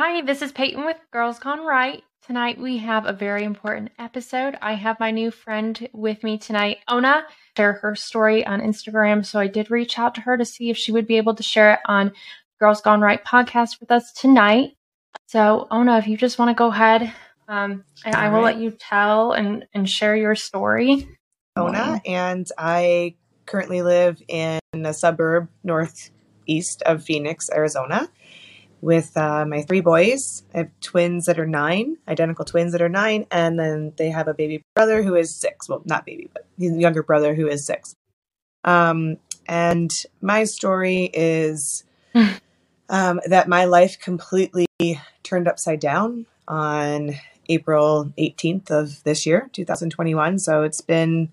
Hi, this is Peyton with Girls Gone Right. Tonight we have a very important episode. I have my new friend with me tonight, Ona, share her story on Instagram. So I did reach out to her to see if she would be able to share it on Girls Gone Right podcast with us tonight. So Ona, if you just want to go ahead, um, and All I will right. let you tell and, and share your story. Ona, and I currently live in a suburb northeast of Phoenix, Arizona with uh, my three boys. I have twins that are nine, identical twins that are nine, and then they have a baby brother who is six. Well, not baby, but he's a younger brother who is six. Um, and my story is um, that my life completely turned upside down on April 18th of this year, 2021. So it's been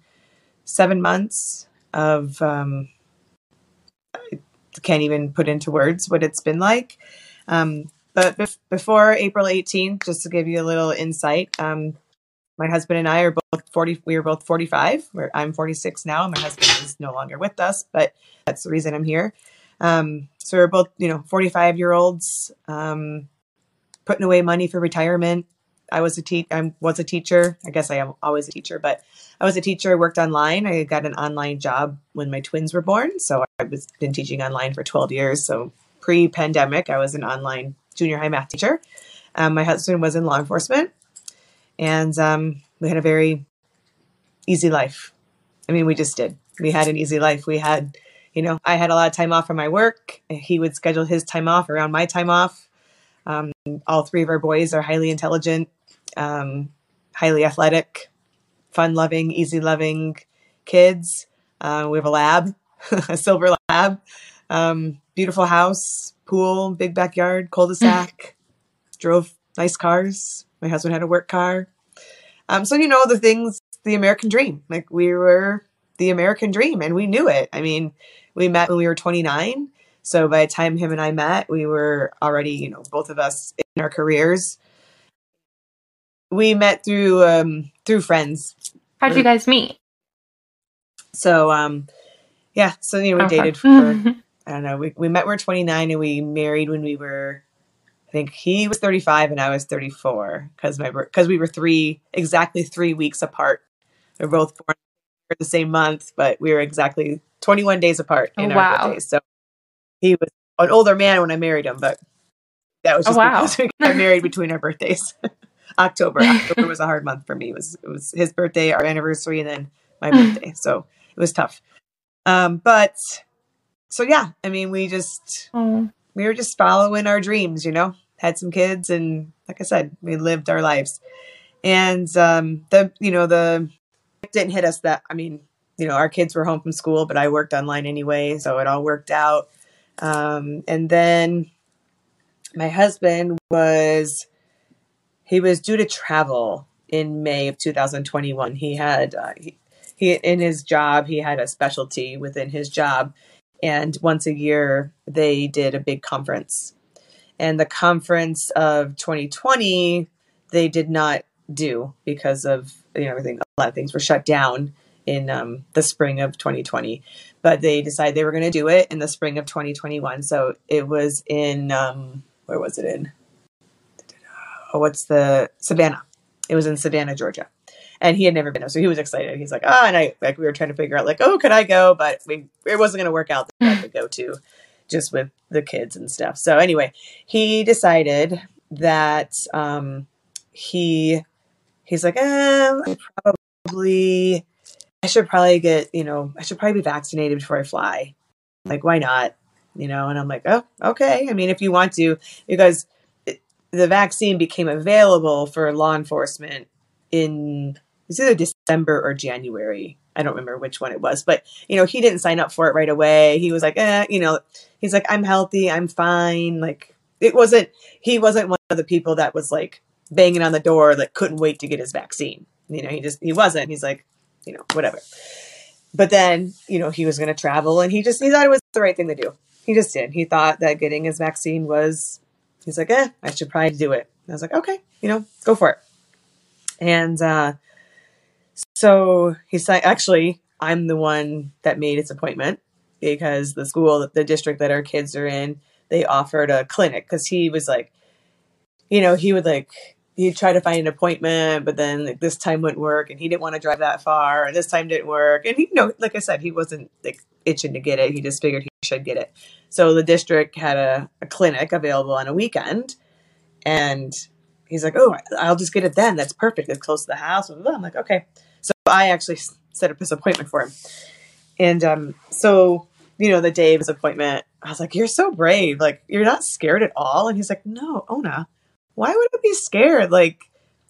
seven months of, um, I can't even put into words what it's been like. Um, but bef- before April 18th, just to give you a little insight, um, my husband and I are both 40. We are both 45. We're, I'm 46 now. My husband is no longer with us, but that's the reason I'm here. Um, so we're both, you know, 45 year olds, um, putting away money for retirement. I was a te- I was a teacher. I guess I am always a teacher, but I was a teacher. I worked online. I got an online job when my twins were born. So I was been teaching online for 12 years. So pre-pandemic, I was an online junior high math teacher. Um, my husband was in law enforcement, and um, we had a very easy life. I mean, we just did. We had an easy life. We had, you know, I had a lot of time off from my work. He would schedule his time off around my time off. Um, all three of our boys are highly intelligent, um, highly athletic, fun loving, easy loving kids. Uh, we have a lab, a silver lab. Um, beautiful house, pool, big backyard, cul-de-sac. drove nice cars. My husband had a work car. Um, so you know the things, the American dream. Like we were the American dream, and we knew it. I mean, we met when we were 29. So by the time him and I met, we were already, you know, both of us in our careers. We met through um, through friends. How'd you guys meet? So um, yeah, so you know, we dated for I don't know. We we met when we were 29 and we married when we were I think he was 35 and I was 34 cuz my cuz we were 3 exactly 3 weeks apart. We are both born in the same month, but we were exactly 21 days apart in oh, our birthdays. So he was an older man when I married him, but that was oh, just oh, wow. because we got married between our birthdays. October. October was a hard month for me. It was it was his birthday, our anniversary, and then my birthday. So it was tough. Um, but so yeah, I mean, we just mm. we were just following our dreams, you know. Had some kids, and like I said, we lived our lives. And um, the you know the didn't hit us that. I mean, you know, our kids were home from school, but I worked online anyway, so it all worked out. Um, and then my husband was he was due to travel in May of 2021. He had uh, he, he in his job he had a specialty within his job and once a year, they did a big conference. And the conference of 2020, they did not do because of you know everything. A lot of things were shut down in um, the spring of 2020, but they decided they were going to do it in the spring of 2021. So it was in um, where was it in? Oh, what's the Savannah? It was in Savannah, Georgia and he had never been there, so he was excited. He's like, oh, and I like we were trying to figure out like, oh, could I go? But we it wasn't going to work out that I could go to, just with the kids and stuff. So anyway, he decided that um, he he's like, eh, probably I should probably get you know I should probably be vaccinated before I fly. Like, why not? You know, and I'm like, oh, okay. I mean, if you want to, because the vaccine became available for law enforcement in it's either December or January. I don't remember which one it was, but you know, he didn't sign up for it right away. He was like, eh, you know, he's like, I'm healthy, I'm fine. Like it wasn't, he wasn't one of the people that was like banging on the door that couldn't wait to get his vaccine. You know, he just, he wasn't. He's like, you know, whatever. But then, you know, he was going to travel and he just, he thought it was the right thing to do. He just did. He thought that getting his vaccine was, he's like, eh, I should probably do it. I was like, okay, you know, go for it. And, uh, so he's like, actually, I'm the one that made his appointment because the school, the district that our kids are in, they offered a clinic because he was like, you know, he would like he'd try to find an appointment, but then like, this time wouldn't work, and he didn't want to drive that far, and this time didn't work, and he, you know, like I said, he wasn't like itching to get it. He just figured he should get it. So the district had a, a clinic available on a weekend, and he's like, "Oh, I'll just get it then. That's perfect. It's close to the house." I'm like, "Okay." So I actually set up his appointment for him, and um, so you know, the day of his appointment, I was like, "You're so brave. Like, you're not scared at all." And he's like, "No, Ona, why would I be scared? Like,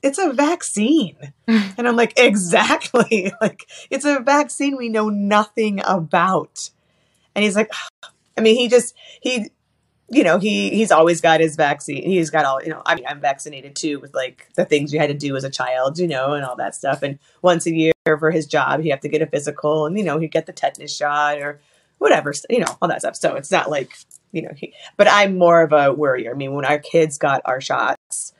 it's a vaccine." and I'm like, "Exactly. like, it's a vaccine we know nothing about." And he's like, I mean, he just he you know, he he's always got his vaccine. He's got all, you know, I mean, I'm vaccinated too with like the things you had to do as a child, you know, and all that stuff. And once a year for his job, he have to get a physical and, you know, he'd get the tetanus shot or whatever, you know, all that stuff. So it's not like, you know, he, but I'm more of a worrier. I mean, when our kids got our shots,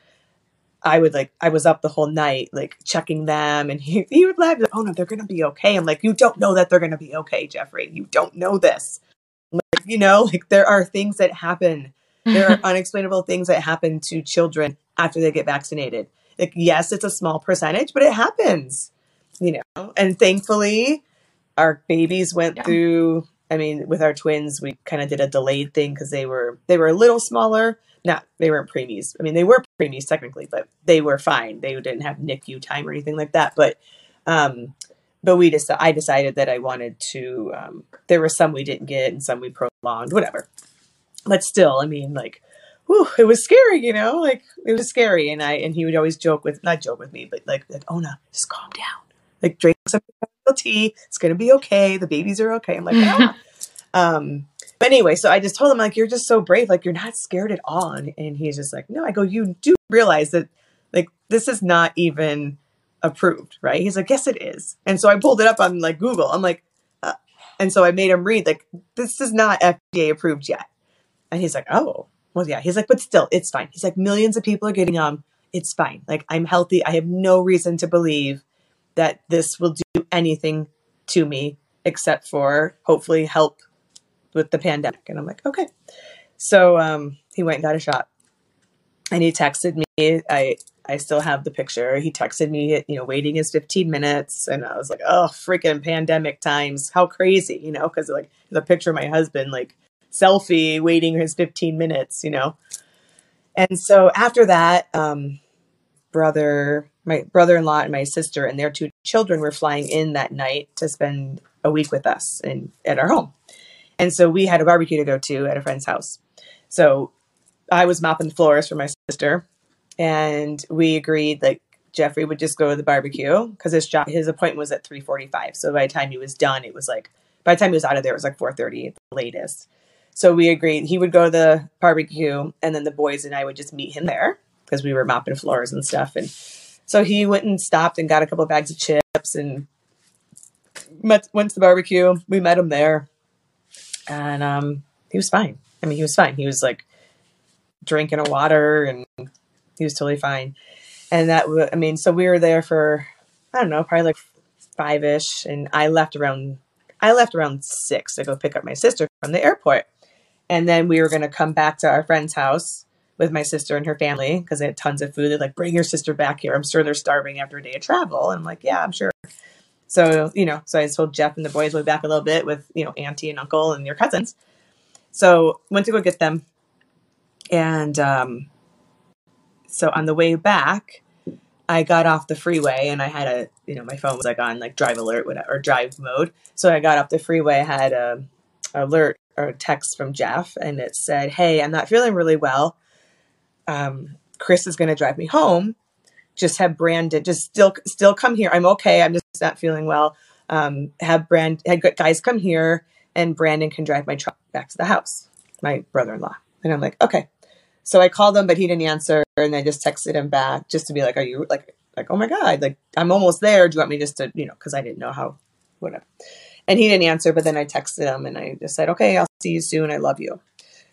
I would like, I was up the whole night, like checking them and he, he would laugh, like, oh no, they're going to be okay. I'm like, you don't know that they're going to be okay, Geoffrey. You don't know this. Like, you know, like there are things that happen. There are unexplainable things that happen to children after they get vaccinated. Like, yes, it's a small percentage, but it happens, you know. And thankfully, our babies went yeah. through. I mean, with our twins, we kind of did a delayed thing because they were they were a little smaller. Not they weren't preemies. I mean, they were preemies technically, but they were fine. They didn't have NICU time or anything like that. But um, but we just I decided that I wanted to. Um, there were some we didn't get and some we prolonged, whatever. But still, I mean, like, whew, it was scary, you know, like it was scary. And I and he would always joke with not joke with me, but like, like oh no, just calm down. Like drink some tea. It's gonna be okay. The babies are okay. I'm like, ah. um. But anyway, so I just told him like, you're just so brave. Like you're not scared at all. And, and he's just like, no. I go, you do realize that like this is not even approved, right? He's like, yes, it is. And so I pulled it up on like Google. I'm like, uh, and so I made him read like, this is not FDA approved yet. And he's like, oh, well, yeah. He's like, but still, it's fine. He's like, millions of people are getting um, it's fine. Like I'm healthy. I have no reason to believe that this will do anything to me except for hopefully help with the pandemic. And I'm like, okay. So um, he went and got a shot, and he texted me. I I still have the picture. He texted me, you know, waiting his 15 minutes. And I was like, oh, freaking pandemic times. How crazy, you know, because like the picture of my husband, like selfie waiting his 15 minutes, you know. And so after that, um, brother, my brother in law and my sister and their two children were flying in that night to spend a week with us in, at our home. And so we had a barbecue to go to at a friend's house. So I was mopping the floors for my sister and we agreed like Geoffrey would just go to the barbecue because his job his appointment was at 3:45. So by the time he was done, it was like by the time he was out of there, it was like 4:30 at the latest. So we agreed he would go to the barbecue, and then the boys and I would just meet him there because we were mopping floors and stuff. And so he went and stopped and got a couple of bags of chips and met, went to the barbecue. We met him there, and um, he was fine. I mean, he was fine. He was like drinking a water and he was totally fine. And that, I mean, so we were there for, I don't know, probably like five ish. And I left around, I left around six to go pick up my sister from the airport. And then we were going to come back to our friend's house with my sister and her family because they had tons of food. They're like, bring your sister back here. I'm sure they're starving after a day of travel. And I'm like, yeah, I'm sure. So, you know, so I told Geoff and the boys, went back a little bit with, you know, auntie and uncle and your cousins. So went to go get them. And um, so on the way back, I got off the freeway and I had a, you know, my phone was like on like drive alert whatever, or drive mode. So I got off the freeway, I had a alert or a text from Geoff and it said, Hey, I'm not feeling really well. Um, Chris is going to drive me home. Just have Brandon, just still, still come here. I'm okay. I'm just not feeling well. Um, have Brand, had guys come here and Brandon can drive my truck back to the house, my brother-in-law. And I'm like, okay. So I called him, but he didn't answer, and I just texted him back just to be like, "Are you like like oh my god, like I'm almost there. Do you want me just to you know?" Because I didn't know how, whatever. And he didn't answer, but then I texted him and I just said, "Okay, I'll see you soon. I love you."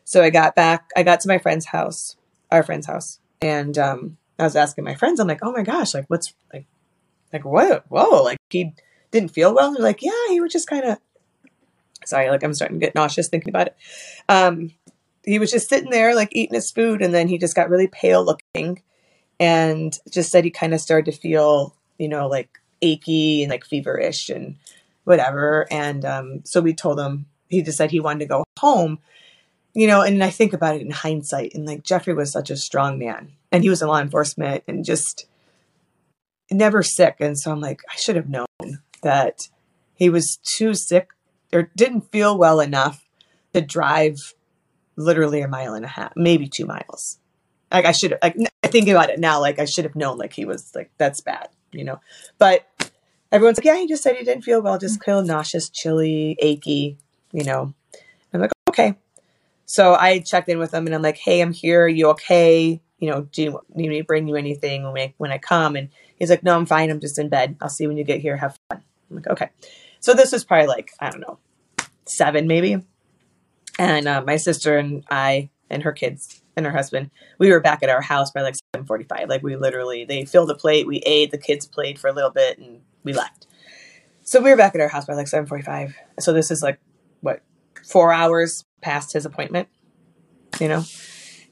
So I got back. I got to my friend's house, our friend's house, and um, I was asking my friends. I'm like, "Oh my gosh, like what's like, like what? Whoa, like he didn't feel well." They're like, "Yeah, he was just kind of." Sorry, like I'm starting to get nauseous thinking about it. Um, he was just sitting there like eating his food and then he just got really pale looking and just said he kind of started to feel, you know, like achy and like feverish and whatever. And um, so we told him, he just said he wanted to go home, you know, and I think about it in hindsight. And like Geoffrey was such a strong man and he was in law enforcement and just never sick. And so I'm like, I should have known that he was too sick or didn't feel well enough to drive literally a mile and a half, maybe two miles. Like I should have, like I think about it now, like I should have known, like he was like that's bad, you know. But everyone's like, yeah, he just said he didn't feel well, just mm. feel nauseous, chilly, achy, you know. I'm like, okay. So I checked in with him and I'm like, hey, I'm here. Are you okay? You know, do you need me to bring you anything when I when I come? And he's like, no, I'm fine. I'm just in bed. I'll see you when you get here. Have fun. I'm like, okay. So this was probably like I don't know, seven maybe. And uh, my sister and I and her kids and her husband, we were back at our house by like 7:45. Like we literally, they filled the plate, we ate, the kids played for a little bit, and we left. So we were back at our house by like 7:45. So this is like what four hours past his appointment, you know.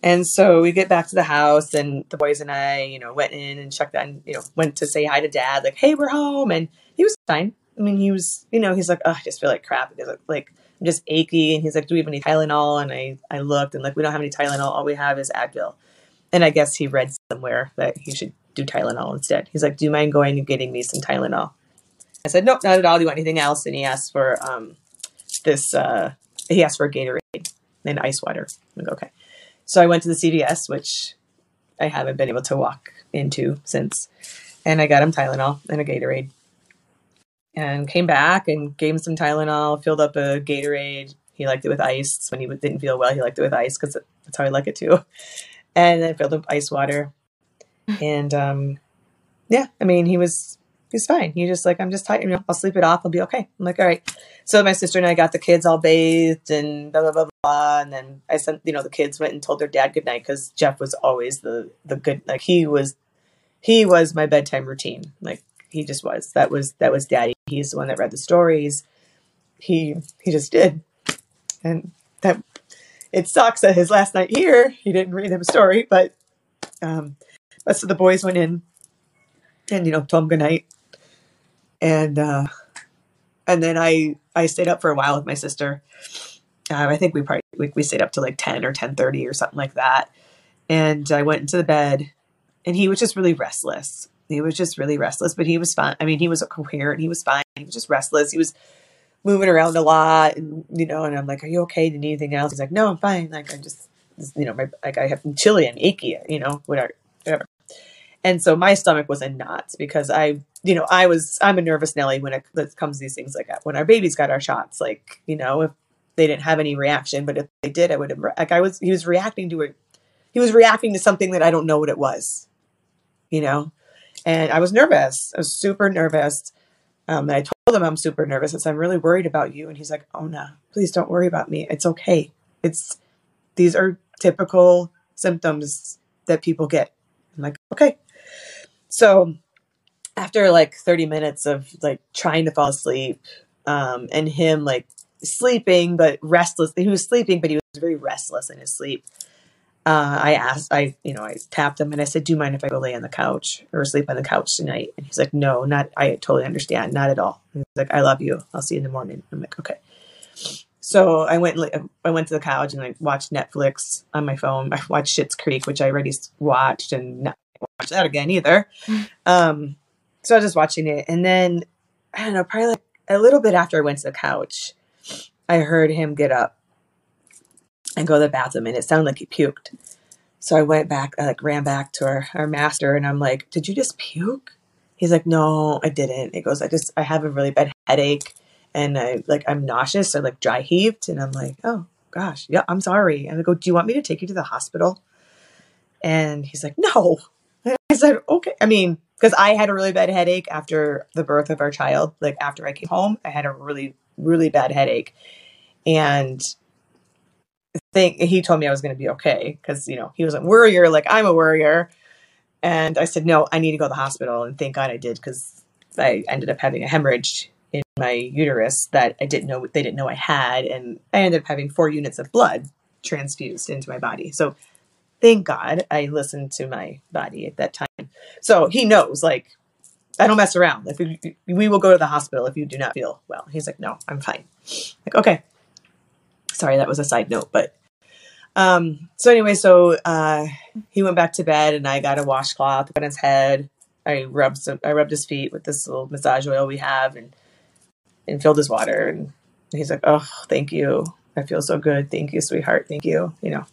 And so we get back to the house, and the boys and I, you know, went in and checked on, you know, went to say hi to dad, like, "Hey, we're home," and he was fine. I mean, he was, you know, he's like, "Oh, I just feel like crap." He's like, I'm just achy. And he's like, Do we have any Tylenol? And I, I looked and like, we don't have any Tylenol. All we have is Advil. And I guess he read somewhere that he should do Tylenol instead. He's like, Do you mind going and getting me some Tylenol? I said, Nope, not at all. Do you want anything else? And he asked for um, this, uh, he asked for a Gatorade and ice water. I'm like, okay. So I went to the CVS, which I haven't been able to walk into since. And I got him Tylenol and a Gatorade and came back and gave him some Tylenol, filled up a Gatorade. He liked it with ice. When he didn't feel well, he liked it with ice because that's how I like it too. And then filled up ice water. And um, yeah, I mean, he was he's fine. He just like, I'm just tired. You know, I'll sleep it off. I'll be okay. I'm like, all right. So my sister and I got the kids all bathed and blah blah blah blah. And then I sent, you know, the kids went and told their dad good night because Geoff was always the the good like he was he was my bedtime routine. Like he just was. That was that was daddy. He's the one that read the stories. He he just did. And that it sucks that his last night here, he didn't read him a story, but um but so the boys went in and you know, told him good night. And uh and then I I stayed up for a while with my sister. Uh, I think we probably we, we stayed up to like 10 or 10:30 or something like that. And I went into the bed and he was just really restless he was just really restless, but he was fine. I mean, he was coherent. He was fine. He was just restless. He was moving around a lot, and you know. And I'm like, "Are you okay? Do you need anything else?" He's like, "No, I'm fine. Like, I just, you know, my like I have chilly and achy, you know, whatever, whatever." And so my stomach was in knots because I, you know, I was I'm a nervous Nelly when it, it comes to these things like that. When our babies got our shots, like you know, if they didn't have any reaction, but if they did, I would have like I was. He was reacting to it. He was reacting to something that I don't know what it was, you know and I was nervous. I was super nervous. Um, and I told him I'm super nervous. I said, I'm really worried about you. And he's like, Oh no, please don't worry about me. It's okay. It's these are typical symptoms that people get. I'm like, okay. So after like 30 minutes of like trying to fall asleep, um, and him like sleeping but restless, he was sleeping, but he was very restless in his sleep uh, I asked, I, you know, I tapped him and I said, do you mind if I go lay on the couch or sleep on the couch tonight? And he's like, no, not, I totally understand. Not at all. he's like, I love you. I'll see you in the morning. I'm like, okay. So I went, I went to the couch and I watched Netflix on my phone. I watched Schitt's Creek, which I already watched and not watch that again either. Um, so I was just watching it. And then, I don't know, probably like a little bit after I went to the couch, I heard him get up and go to the bathroom and it sounded like he puked. So I went back, I like ran back to our, our master and I'm like, did you just puke? He's like, no, I didn't. It goes, I just, I have a really bad headache and I like, I'm nauseous. I like dry heaved. And I'm like, oh gosh, yeah, I'm sorry. And I go, do you want me to take you to the hospital? And he's like, no. And I said, okay. I mean, because I had a really bad headache after the birth of our child. Like after I came home, I had a really, really bad headache. And think he told me I was going to be okay because you know he was a worrier like I'm a worrier, and I said no, I need to go to the hospital, and thank God I did because I ended up having a hemorrhage in my uterus that I didn't know they didn't know I had, and I ended up having four units of blood transfused into my body. So thank God I listened to my body at that time. So he knows, like, I don't mess around. Like, we, we will go to the hospital if you do not feel well. He's like, no, I'm fine. Like, okay. Sorry, that was a side note, but um, so anyway, so uh, he went back to bed, and I got a washcloth on his head. I rubbed some, I rubbed his feet with this little massage oil we have, and and filled his water. And he's like, "Oh, thank you. I feel so good. Thank you, sweetheart. Thank you." You know.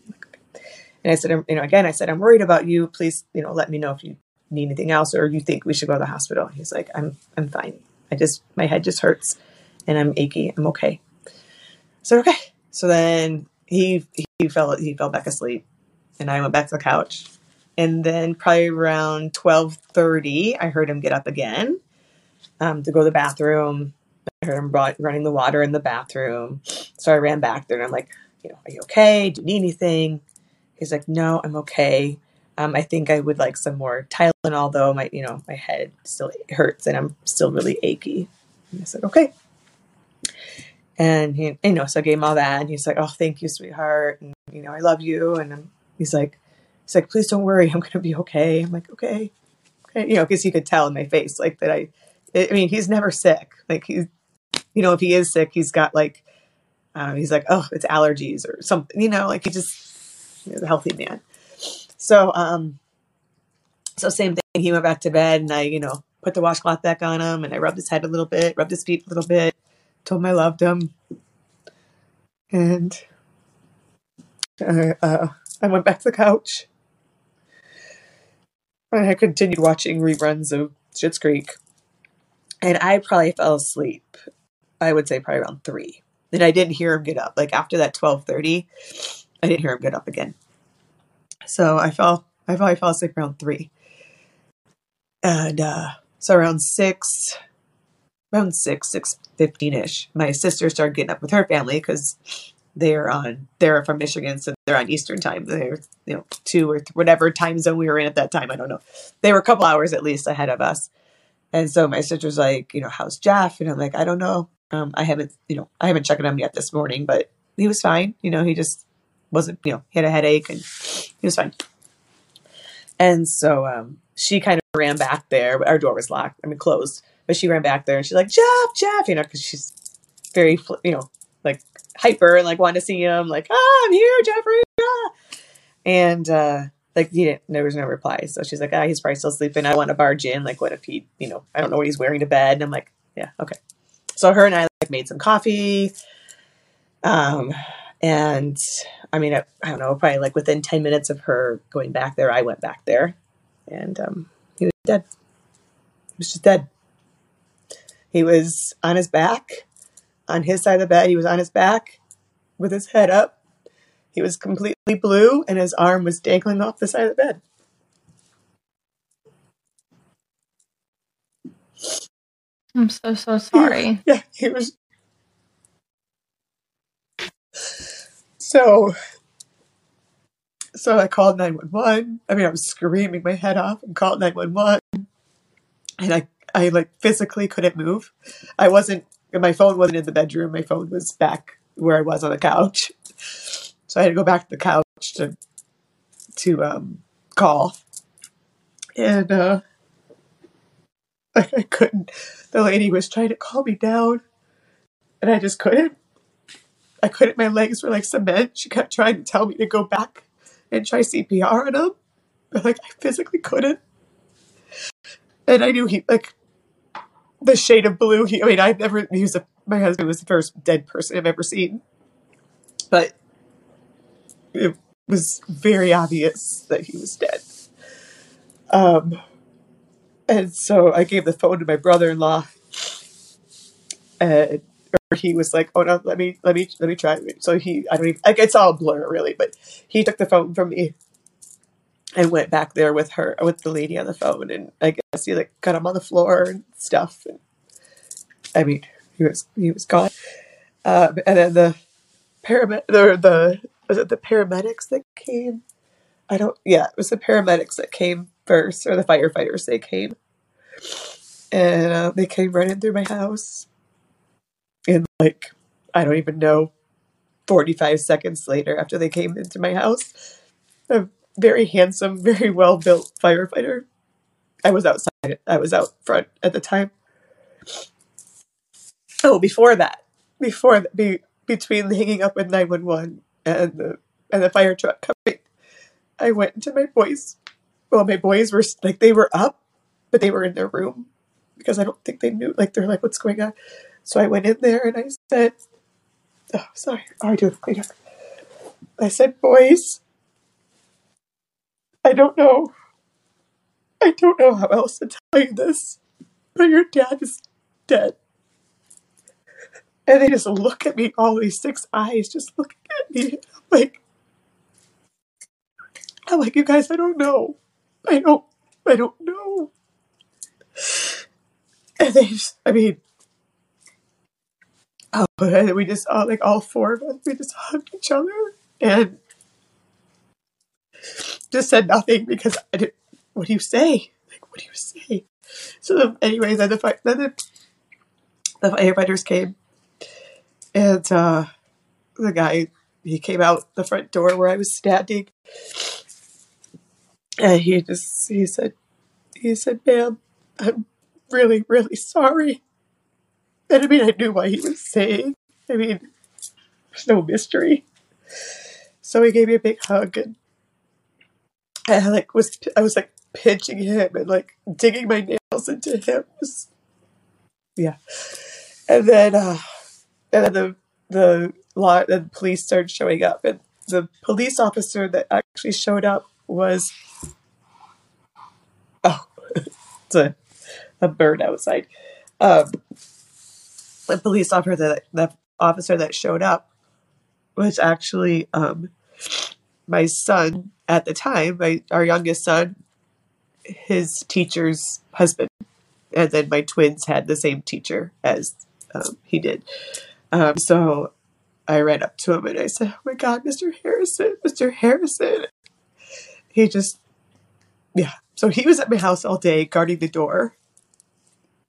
And I said, you know, again, I said, "I'm worried about you. Please, you know, let me know if you need anything else or you think we should go to the hospital." He's like, "I'm I'm fine. I just my head just hurts, and I'm achy. I'm okay." So okay. So then he he fell he fell back asleep, and I went back to the couch. And then probably around twelve thirty, I heard him get up again um, to go to the bathroom. I heard him running the water in the bathroom, so I ran back there and I'm like, you know, are you okay? Do you need anything? He's like, no, I'm okay. Um, I think I would like some more Tylenol, though my you know my head still hurts and I'm still really achy. And I said, okay. And he, you know, so I gave him all that, and he's like, "Oh, thank you, sweetheart, and you know, I love you." And he's like, "He's like, please don't worry, I'm gonna be okay." I'm like, "Okay, okay," you know, because he could tell in my face like that. I, I mean, he's never sick. Like he's, you know, if he is sick, he's got like, uh, he's like, "Oh, it's allergies or something," you know, like he just, he's a healthy man. So, um, so same thing. He went back to bed, and I, you know, put the washcloth back on him, and I rubbed his head a little bit, rubbed his feet a little bit told him I loved him. And I, uh, I went back to the couch. And I continued watching reruns of Schitt's Creek. And I probably fell asleep. I would say probably around three. And I didn't hear him get up. Like after that twelve thirty, I didn't hear him get up again. So I fell. I probably fell asleep around three. And uh, so around six, around six, six fifteen ish, my sister started getting up with her family because they're on they're from Michigan, so they're on Eastern time. They're you know two or th- whatever time zone we were in at that time. I don't know. They were a couple hours at least ahead of us, and so my sister's like, you know, how's Geoff? And I'm like, I don't know. Um, I haven't you know I haven't checked on him yet this morning, but he was fine. You know, he just wasn't you know he had a headache and he was fine. And so um, she kind of ran back there. Our door was locked. I mean, closed but she ran back there and she's like, Geoff, Geoff, you know, because she's very, you know, like hyper and like wanting to see him, like, ah, I'm here, Geoffrey. Ah. And uh, like he didn't, there was no reply. So she's like, ah, he's probably still sleeping. I want to barge in. Like, what if he, you know, I don't know what he's wearing to bed. And I'm like, yeah, okay. So her and I like made some coffee. Um, and I mean, I, I don't know, probably like within 10 minutes of her going back there, I went back there and um, he was dead. He was just dead. He was on his back, on his side of the bed. He was on his back with his head up. He was completely blue, and his arm was dangling off the side of the bed. I'm so, so sorry. Yeah, he was. So, so I called 911. I mean, I was screaming my head off and called 911. And I I like physically couldn't move. I wasn't. My phone wasn't in the bedroom. My phone was back where I was on the couch. So I had to go back to the couch to to um, call, and uh, I, I couldn't. The lady was trying to calm me down, and I just couldn't. I couldn't. My legs were like cement. She kept trying to tell me to go back and try CPR on him, but like I physically couldn't. And I knew he like the shade of blue. He, I mean, I've never. He was a, my husband was the first dead person I've ever seen, but it was very obvious that he was dead. Um, and so I gave the phone to my brother-in-law, and he was like, "Oh no, let me, let me, let me try." So he, I don't even, like, it's all blur really, but he took the phone from me and went back there with her, with the lady on the phone, and I guess he like got him on the floor and stuff. And, I mean, he was he was gone. Um, and then the paramedic, the, the was it the paramedics that came? I don't. Yeah, it was the paramedics that came first, or the firefighters. They came, and uh, they came running through my house, and like I don't even know. Forty five seconds later, after they came into my house, very handsome, very well built firefighter. I was outside. I was out front at the time. Oh, before that, before be, between hanging up with nine one one and the and the fire truck coming, I went to my boys. Well, my boys were like they were up, but they were in their room because I don't think they knew. Like they're like, "What's going on?" So I went in there and I said, "Oh, sorry, oh, I do have clean up." I said, "Boys, I don't know. I don't know how else to tell you this, but your dad is dead." And they just look at me, all these six eyes just looking at me. I'm like, I'm like, you guys, I don't know. I don't, I don't know. And they just, I mean, oh, we just, all, like, all four of us, we just hugged each other and just said nothing because I didn't, what do you say? Like, what do you say? So, anyways, then the, then the, the firefighters came and uh, the guy, he came out the front door where I was standing. And he just, he said, he said, ma'am, I'm really, really sorry. And I mean, I knew what he was saying. I mean, there's no mystery. So he gave me a big hug and I like was, I was like pinching him and like digging my nails into him. Yeah. And then, uh, and then the the law the police started showing up and the police officer that actually showed up was oh it's a, a bird outside um, the police officer that the officer that showed up was actually um, my son at the time my our youngest son his teacher's husband and then my twins had the same teacher as um, he did um, so I ran up to him and I said, Oh my God, Mr. Harrison, Mr. Harrison. He just, yeah. So he was at my house all day guarding the door.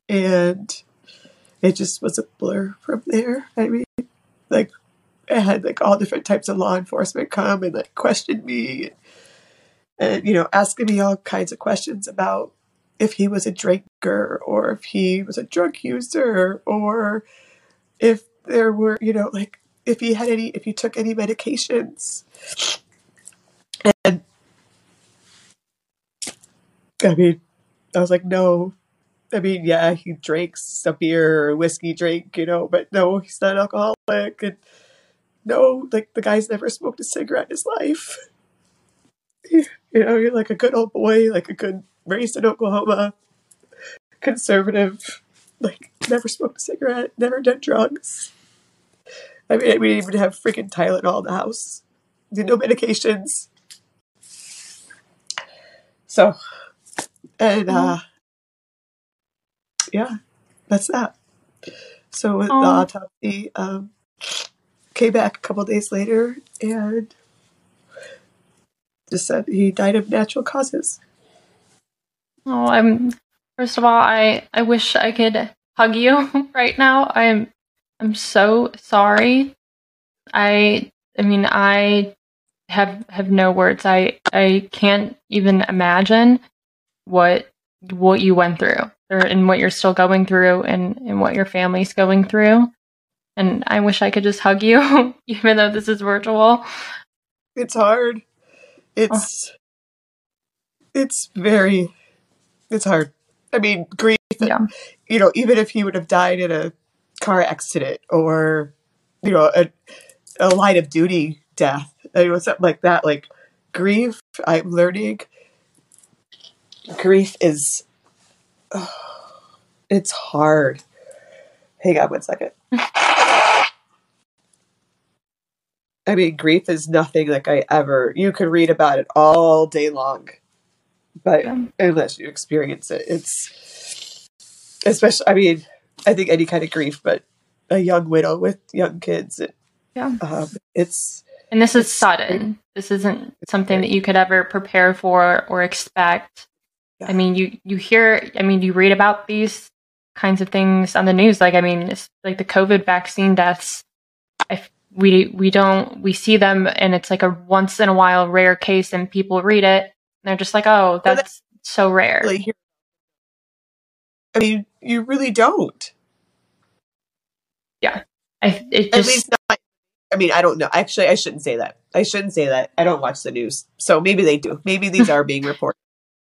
And it just was a blur from there. I mean, like, I had like all different types of law enforcement come and like question me and, you know, asking me all kinds of questions about if he was a drinker or if he was a drug user or if there were, you know, like if he had any, if he took any medications. And I mean, I was like, no. I mean, yeah, he drinks a beer or whiskey drink, you know, but no, he's not alcoholic. And no, like the guy's never smoked a cigarette in his life. You know, you're like a good old boy, like a good raised in Oklahoma, conservative, like never smoked a cigarette, never done drugs. I mean, we didn't even have freaking Tylenol in the house. Did no medications. So, and uh, yeah, that's that. So with the autopsy um, came back a couple days later and just said he died of natural causes. Oh, I'm. First of all, I I wish I could hug you right now. I'm I'm so sorry. I I mean I have have no words. I I can't even imagine what what you went through or and what you're still going through and, and what your family's going through. And I wish I could just hug you, even though this is virtual. It's hard. It's oh. it's very it's hard. I mean, grief. Yeah. You know, even if he would have died in a car accident or you know a, a line of duty death you know something like that like grief i'm learning grief is oh, it's hard hang on one second I mean, grief is nothing like I ever. You can read about it all day long, but unless you experience it, it's especially. I mean, I think any kind of grief, but a young widow with young kids, it, yeah, um, it's and this is sudden. This isn't something that you could ever prepare for or expect. Yeah. I mean, you you hear, I mean, you read about these kinds of things on the news. Like, I mean, it's like the COVID vaccine deaths. I we we don't we see them and it's like a once in a while rare case and people read it. And they're just like oh that's, that's so rare. I mean you really don't. Yeah. I, it just, at least not, i mean i don't know. Actually i shouldn't say that. I shouldn't say that. I don't watch the news. So maybe they do. Maybe these are being reported.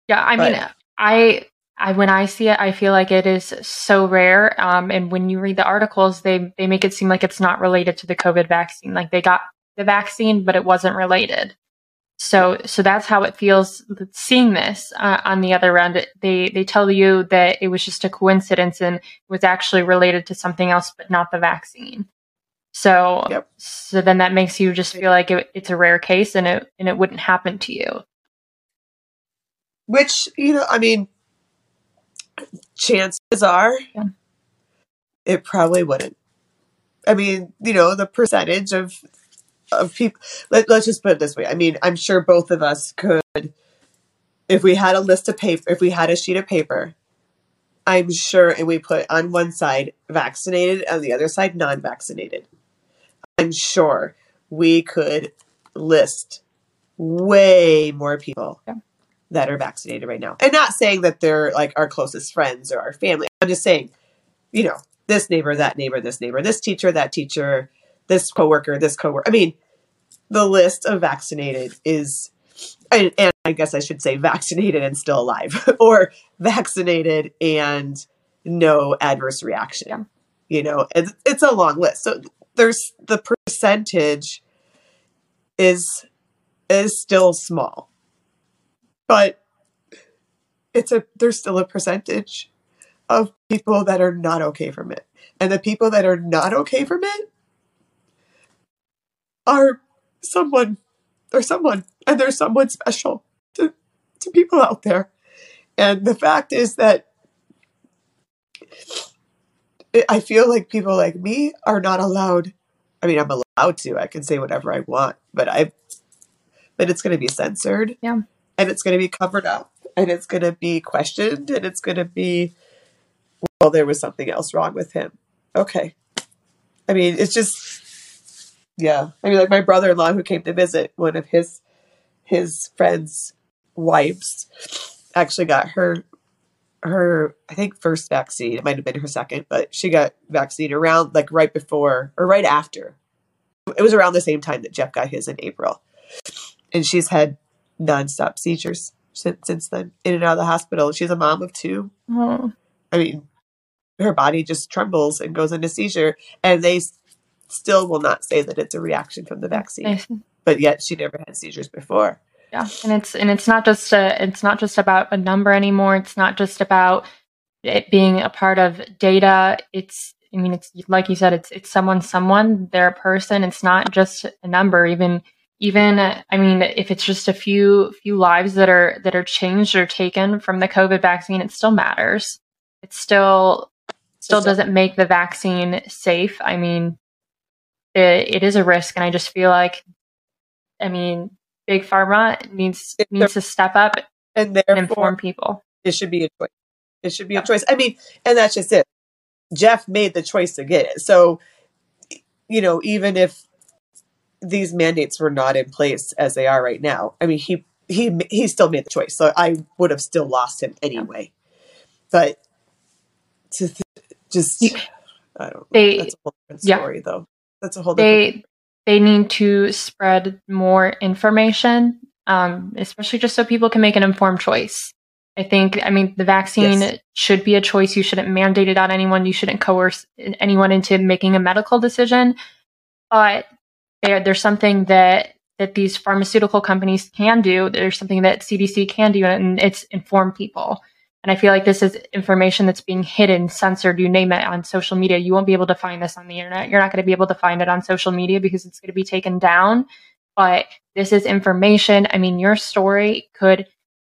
Yeah i but, mean i I when I see it, I feel like it is so rare. Um, and when you read the articles, they they make it seem like it's not related to the COVID vaccine. Like they got the vaccine, but it wasn't related. So so that's how it feels seeing this. Uh, on the other end, they they tell you that it was just a coincidence and was actually related to something else, but not the vaccine. So yep. so then that makes you just feel like it, it's a rare case and it and it wouldn't happen to you. Which you know, I mean chances are yeah. it probably wouldn't. I mean, you know, the percentage of of people let, let's just put it this way. I mean, I'm sure both of us could if we had a list of paper, if we had a sheet of paper, I'm sure and we put on one side vaccinated on the other side non-vaccinated. I'm sure we could list way more people yeah that are vaccinated right now. And not saying that they're like our closest friends or our family. I'm just saying, you know, this neighbor, that neighbor, this neighbor, this teacher, that teacher, this coworker, this coworker. I mean, the list of vaccinated is and, and I guess I should say vaccinated and still alive or vaccinated and no adverse reaction. Yeah. You know, it's, it's a long list. So there's the percentage is is still small but it's a there's still a percentage of people that are not okay from it. And the people that are not okay from it are someone there's someone and there's someone special to, to people out there. And the fact is that I feel like people like me are not allowed. I mean, I'm allowed to. I can say whatever I want, but I, but it's going to be censored. Yeah and it's going to be covered up and it's going to be questioned and it's going to be well there was something else wrong with him. Okay. I mean it's just yeah. I mean like my brother-in-law who came to visit one of his his friends wives actually got her her i think first vaccine. It might have been her second but she got vaccine around like right before or right after. It was around the same time that geoff got his in april. And she's had nonstop seizures since, since then, in and out of the hospital. She's a mom of two. Oh. I mean, her body just trembles and goes into seizure, and they still will not say that it's a reaction from the vaccine. But yet, she never had seizures before. Yeah, and it's and it's not just a it's not just about a number anymore. It's not just about it being a part of data. It's I mean, it's like you said, it's it's someone, someone, they're a person. It's not just a number. Even even i mean if it's just a few few lives that are that are changed or taken from the covid vaccine it still matters. It still still doesn't make the vaccine safe. I mean it, it is a risk and i just feel like i mean big pharma needs needs to step up and, and inform people. it should be a choice. It should be yeah. a choice. I mean and that's just it. Geoff made the choice to get it. So you know even if these mandates were not in place as they are right now, I mean, he he he still made the choice. So I would have still lost him anyway. But to th- just I don't they, know. That's a whole different story yeah. though. That's a whole different they they need to spread more information, um, especially just so people can make an informed choice. I think, I mean, the vaccine yes. should be a choice. You shouldn't mandate it on anyone. You shouldn't coerce anyone into making a medical decision. But there, there's something that that these pharmaceutical companies can do. There's something that CDC can do, and it's inform people. And I feel like this is information that's being hidden, censored, you name it, on social media. You won't be able to find this on the internet. You're not going to be able to find it on social media because it's going to be taken down. But this is information. I mean, your story could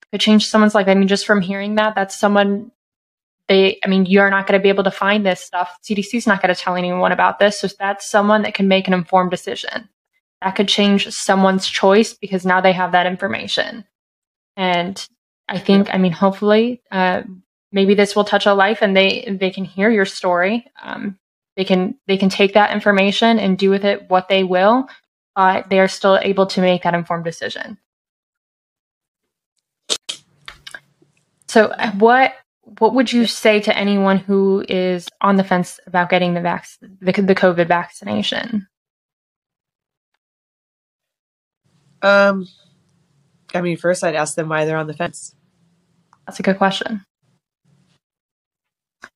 could change someone's life. I mean, just from hearing that, that's someone they i mean you're not going to be able to find this stuff. Cdc is not going to tell anyone about this. So that's someone that can make an informed decision. That could change someone's choice because now they have that information. And i think i mean hopefully uh, maybe this will touch a life and they they can hear your story. Um, they can they can take that information and do with it what they will, but they are still able to make that informed decision. So, uh, what what would you say to anyone who is on the fence about getting the vac- the, the COVID vaccination? Um, I mean, first I'd ask them why they're on the fence. That's a good question.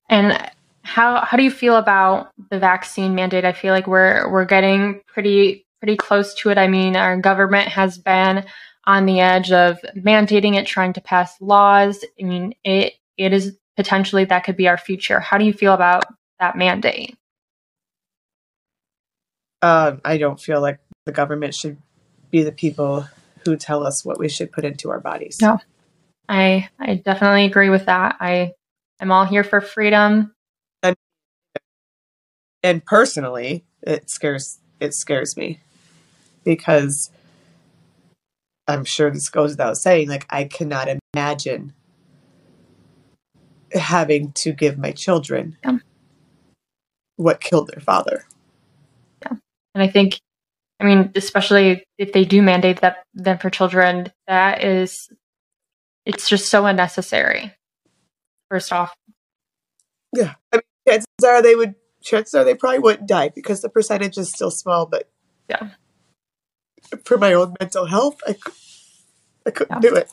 And how how do you feel about the vaccine mandate? I feel like we're we're getting pretty pretty close to it. I mean, our government has been on the edge of mandating it, trying to pass laws. I mean, it it is potentially that could be our future. How do you feel about that mandate? Um, I don't feel like the government should be the people who tell us what we should put into our bodies. No, I I definitely agree with that. I I'm all here for freedom. And, and personally, it scares it scares me because I'm sure this goes without saying. Like I cannot imagine having to give my children yeah. what killed their father. Yeah, and I think I mean, especially if they do mandate that then for children, that is, it's just so unnecessary. First off, yeah, I mean, chances are they would. Chances are they probably wouldn't die because the percentage is still small. But yeah, for my own mental health, I, I couldn't yeah. do it.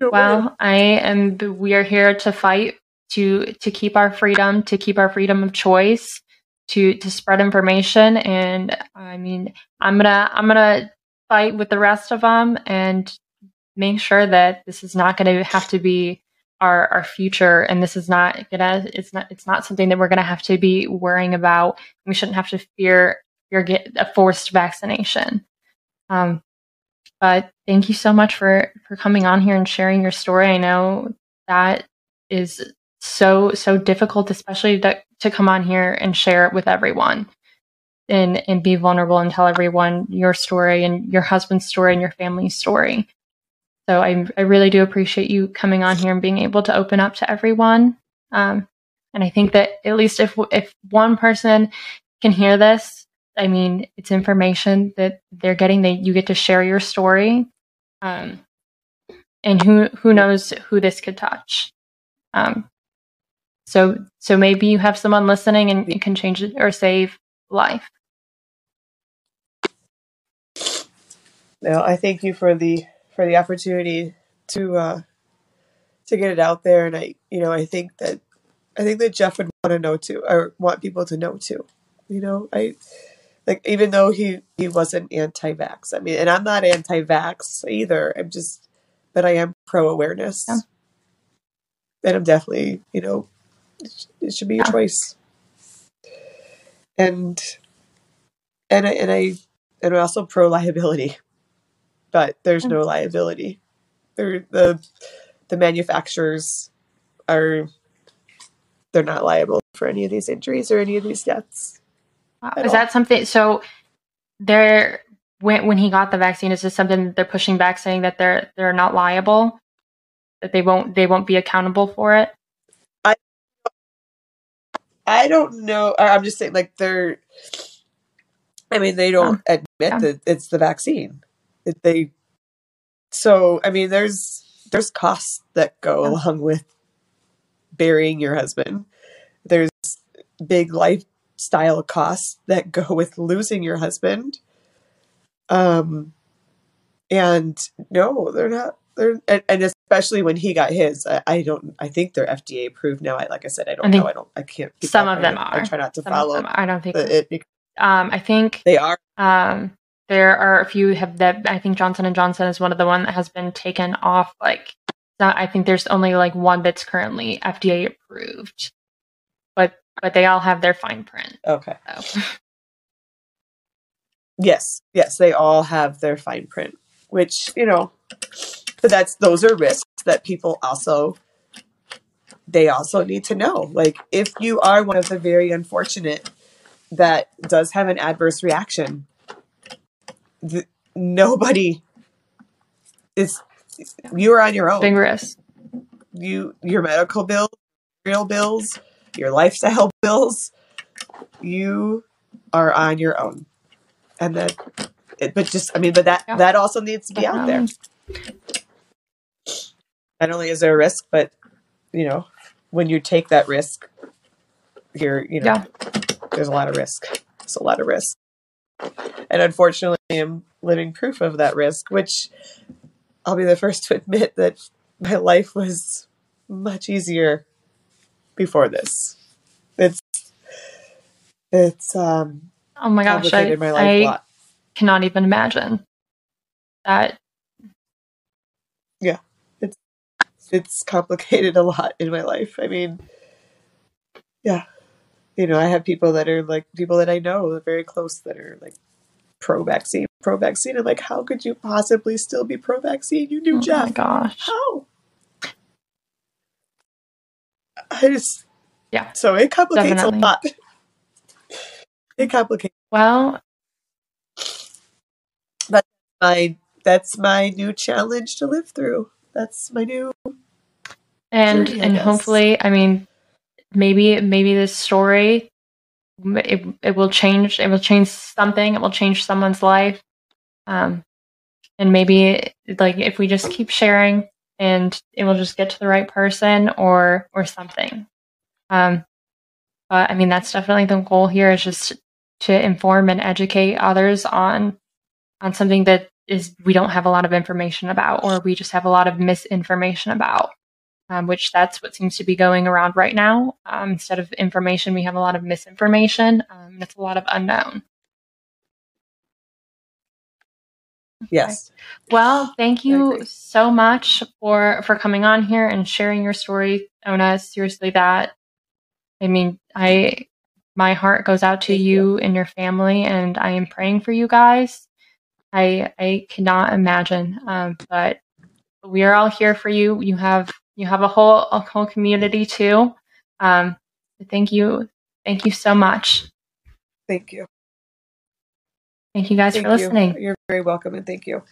Well. I am. We are here to fight to to keep our freedom, to keep our freedom of choice to to spread information and i mean i'm gonna i'm gonna fight with the rest of them and make sure that this is not going to have to be our our future and this is not gonna it's not it's not something that we're gonna have to be worrying about we shouldn't have to fear fear get a forced vaccination um but thank you so much for for coming on here and sharing your story. I know that is so so difficult especially to, to come on here and share it with everyone and and be vulnerable and tell everyone your story and your husband's story and your family's story. So i, I really do appreciate you coming on here and being able to open up to everyone. Um, and i think that at least if if one person can hear this i mean it's information that they're getting that you get to share your story um, and who who knows who this could touch um, so so maybe you have someone listening and you can change it or save life. Well, I thank you for the for the opportunity to uh, to get it out there, and I you know I think that I think that Geoff would want to know too, or want people to know too. You know, I like even though he he wasn't anti-vax. I mean, and I'm not anti-vax either. I'm just, but I am pro awareness, yeah. and I'm definitely you know it should be a choice. And and I and I and I'm also pro liability, but there's mm. no liability. There the the manufacturers are they're not liable for any of these injuries or any of these deaths. Wow. Is all. that something? So they're when when he got the vaccine, is this something they're pushing back, saying that they're they're not liable, that they won't they won't be accountable for it? I I don't know. I'm just saying, like they're. I mean, they don't oh, admit yeah. that it's the vaccine. That they. So I mean, there's there's costs that go yeah. along with burying your husband. There's big lifestyle costs that go with losing your husband. Um, and no, they're not they're and, and, especially when he got his, I, I, don't. I think they're FDA approved now. I like I said, I don't I know. I don't. I can't. Some of them I, are. I try not to some follow. I don't think the, it. Um, I think they are. Um, there are a few have that. I think Johnson and Johnson is one of the one that has been taken off. Like, not, I think there's only like one that's currently FDA approved, but but they all have their fine print. Okay. So. yes, yes, they all have their fine print, which you know but that's those are risks that people also they also need to know. Like if you are one of the very unfortunate that does have an adverse reaction, the, nobody is you are on your own. Big risk. You your medical bills, real bills, your lifestyle bills, you are on your own. And that, it, but just, I mean, but that, yeah. that also needs to be out there. Not only is there a risk, but, you know, when you take that risk, you're, you know, yeah. there's a lot of risk. It's a lot of risk. And unfortunately, I'm living proof of that risk, which I'll be the first to admit that my life was much easier before this. It's it's um oh my gosh, I, my I cannot even imagine that. Yeah, it's it's complicated a lot in my life. I mean, yeah, you know, I have people that are like people that I know, very close, that are like pro vaccine, pro vaccine. I'm like, how could you possibly still be pro vaccine? You knew Geoff. oh Geoff. my gosh. How? I just yeah. So it complicates definitely. a lot. It complicates. Well, that's my that's my new challenge to live through. That's my new. And journey, and hopefully, I mean, maybe maybe this story it it will change. It will change something. It will change someone's life. Um, and maybe like if we just keep sharing and it will just get to the right person or or something. Um but i mean that's definitely the goal here is just to inform and educate others on on something that is we don't have a lot of information about or we just have a lot of misinformation about um, which that's what seems to be going around right now. Um, instead of information we have a lot of misinformation um, it's a lot of unknown Yes. Well, thank you so much for for coming on here and sharing your story, Ona. Seriously, that I mean, I my heart goes out to you, you and your family, and I am praying for you guys. I I cannot imagine, um, but we are all here for you. You have you have a whole a whole community too. Um, thank you, thank you so much. Thank you. Thank you guys thank for listening. You. You're very welcome and thank you.